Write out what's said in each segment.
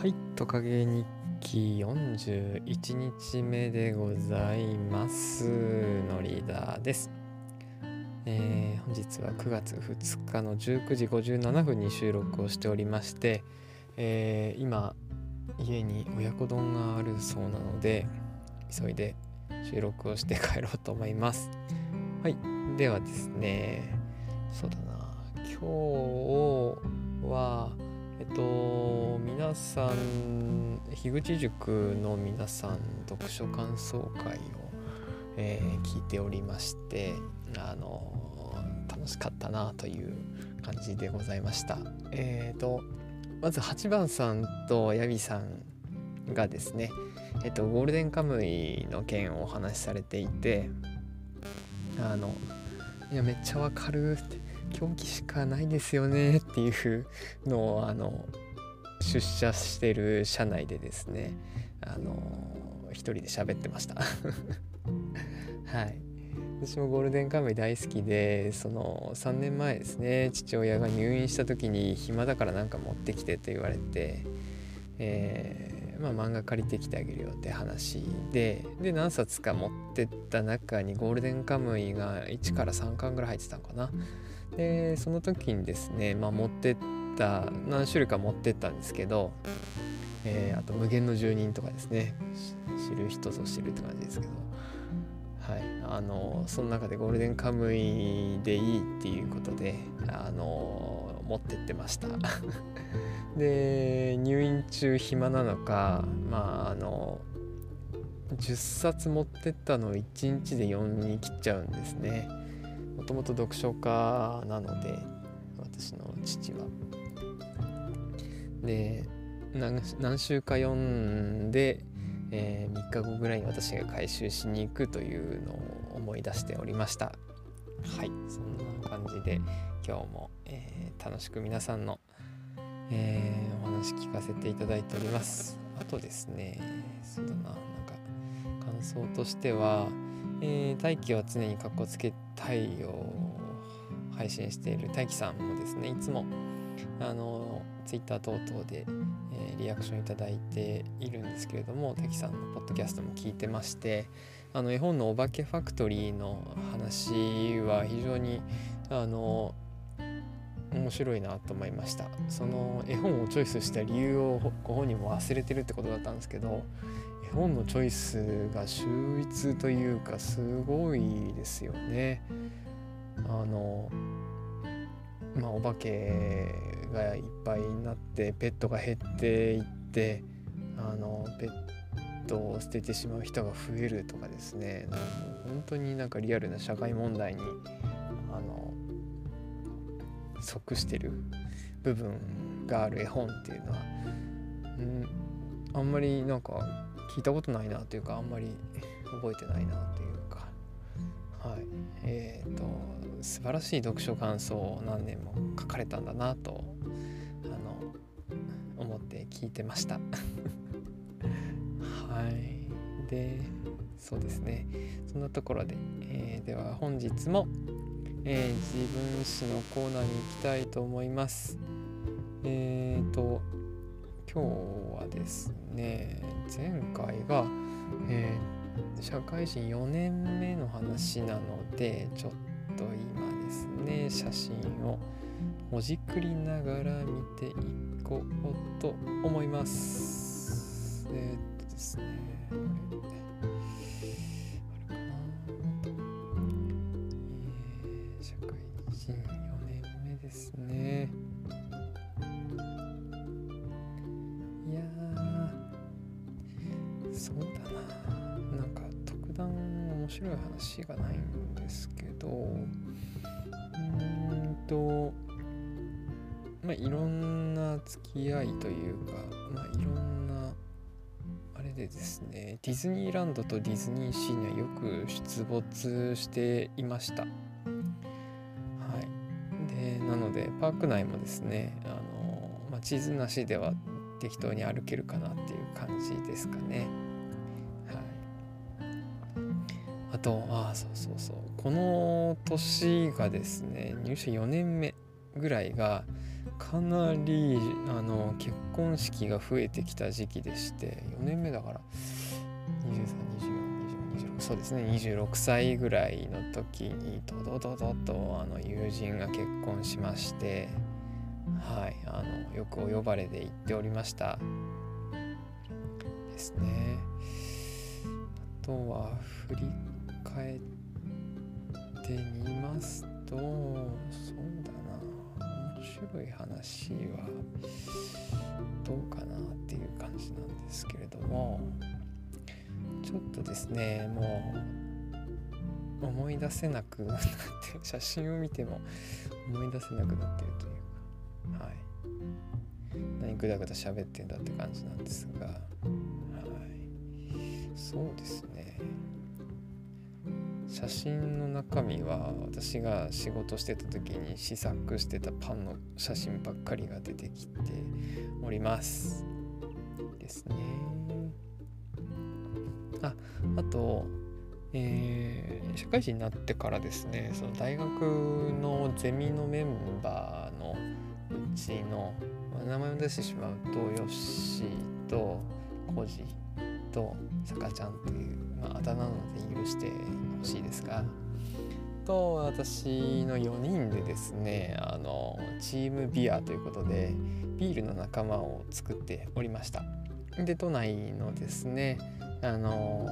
はいトカゲ日記41日目でございます。のリーダーです、えー、本日は9月2日の19時57分に収録をしておりまして、えー、今家に親子丼があるそうなので急いで収録をして帰ろうと思います。はいではですねそうだな今日はえっと皆さん樋口塾の皆さん読書感想会を、えー、聞いておりましてあの楽しかったなという感じでございました。えっ、ー、とまず8番さんとヤビさんがですね、えっと、ゴールデンカムイの件をお話しされていてあのいやめっちゃわかるって狂気しかないですよねっていうのをあの出社してる社内でですねあの一人で喋ってました。はい。私もゴールデンカムイ大好きでその3年前ですね父親が入院した時に暇だからなんか持ってきてと言われて、えー、まあ漫画借りてきてあげるよって話でで何冊か持ってった中にゴールデンカムイが1から3巻ぐらい入ってたのかな。でその時にですね、まあ、持ってった何種類か持ってったんですけど、えー、あと無限の住人とかですね。知る人ぞ知るって感じですけど。はい。あのその中でゴールデンカムイでいいっていうことであの持ってってました。で入院中暇なのかまああの10冊持ってったのを1日で読み切っちゃうんですねもともと読書家なので私の父は。で何週か読んで、えー、3日後ぐらいに私が回収しに行くというのを思い出しておりましたはいそんな感じで今日も、えー、楽しく皆さんの、えー、お話聞かせていただいております。あとですねそうだななんか感想としてはえー、大気は常にかっこつけたいを配信している大気さんもですねいつもあのツイッター等々で、えー、リアクションいただいているんですけれども大気さんのポッドキャストも聞いてましてあの絵本の「お化けファクトリー」の話は非常にあの面白いなと思いましたその絵本をチョイスした理由をご本人も忘れてるってことだったんですけど絵本のチョイスが秀逸というかすごいですよね。あのまあお化けがいっぱいになってペットが減っていってあのペットを捨ててしまう人が増えるとかですねなんか本当になんかリアルな社会問題に即してる部分がある絵本っていうのは、うん、あんまりなんか聞いたことないなというかあんまり覚えてないなというかはい。えっ、ー、と素晴らしい読書感想を何年も書かれたんだなとあの思って聞いてました。はい。でそうですね。そんなところで、えー、では本日も、えー、自分史のコーナーに行きたいと思います。えっ、ー、と今日はですね前回が、えー、社会人4年目の話なのでちょっと今ですね写真をほじくりながら見ていこうと思います。えー、っとですね人4年目ですね。いやそうだな。なんか特段面白い話がないんですけどうんとまあいろんな付き合いというかまあいろんなあれでですねディズニーランドとディズニーシーにはよく出没していました。なのでパーク内もですねあの、まあ、地図なしでは適当に歩けるかなっていう感じですかね。とああそうそうそう。この年がですね入社4年目ぐらいがかなりあの結婚式が増えてきた時期でして4年目だから23242526そうですね。26歳ぐらいの時にドドドドとあの友人が結婚しましてはいあのよくお呼ばれで行っておりました。ですね。あとは振り返ってみますとそうだな。面白い話はどうかなっていう感じなんですけれども。ちょっとですねもう思い出せなくなって写真を見ても思い出せなくなってるというかはい。何ぐだぐだ喋ってんだって感じなんですがはい。そうですね。写真の中身は私が仕事してた時に試作してたパンの写真ばっかりが出てきておりますですね。ああとえー、社会人になってからですねその大学のゼミのメンバーのうちの、まあ、名前を出してしまうとヨッシーとコジとさかちゃんという、まあ、あだ名なので許してほしいですがと私の4人でですねあのチームビアということでビールの仲間を作っておりました。で都内のですねあの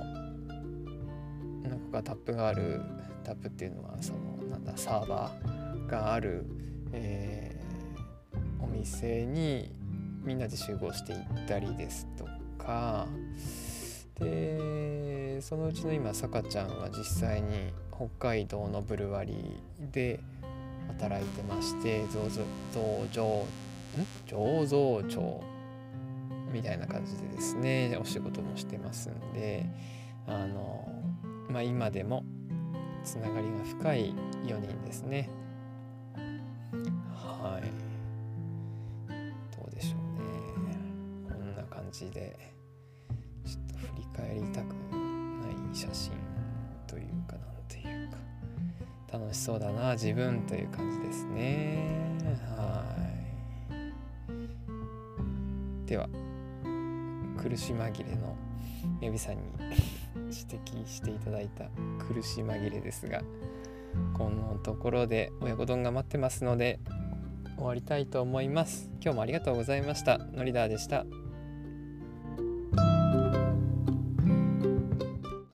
何個かタップがあるタップっていうのはそのなんだサーバーがある、えー、お店にみんなで集合して行ったりですとかでそのうちの今さかちゃんは実際に北海道のブルワリーで働いてまして醸造醸造長みたいな感じでですねお仕事もしてますんであのまあ今でもつながりが深い4人ですね。はい。どうでしょうね。こんな感じでちょっと振り返りたくない写真というかなんていうか楽しそうだな自分という感じですね。はい。では苦し紛れのエビさんに指摘していただいた苦し紛れですがこのところで親子丼が待ってますので終わりたいと思います。今日もありがとうございました。のりだーでした。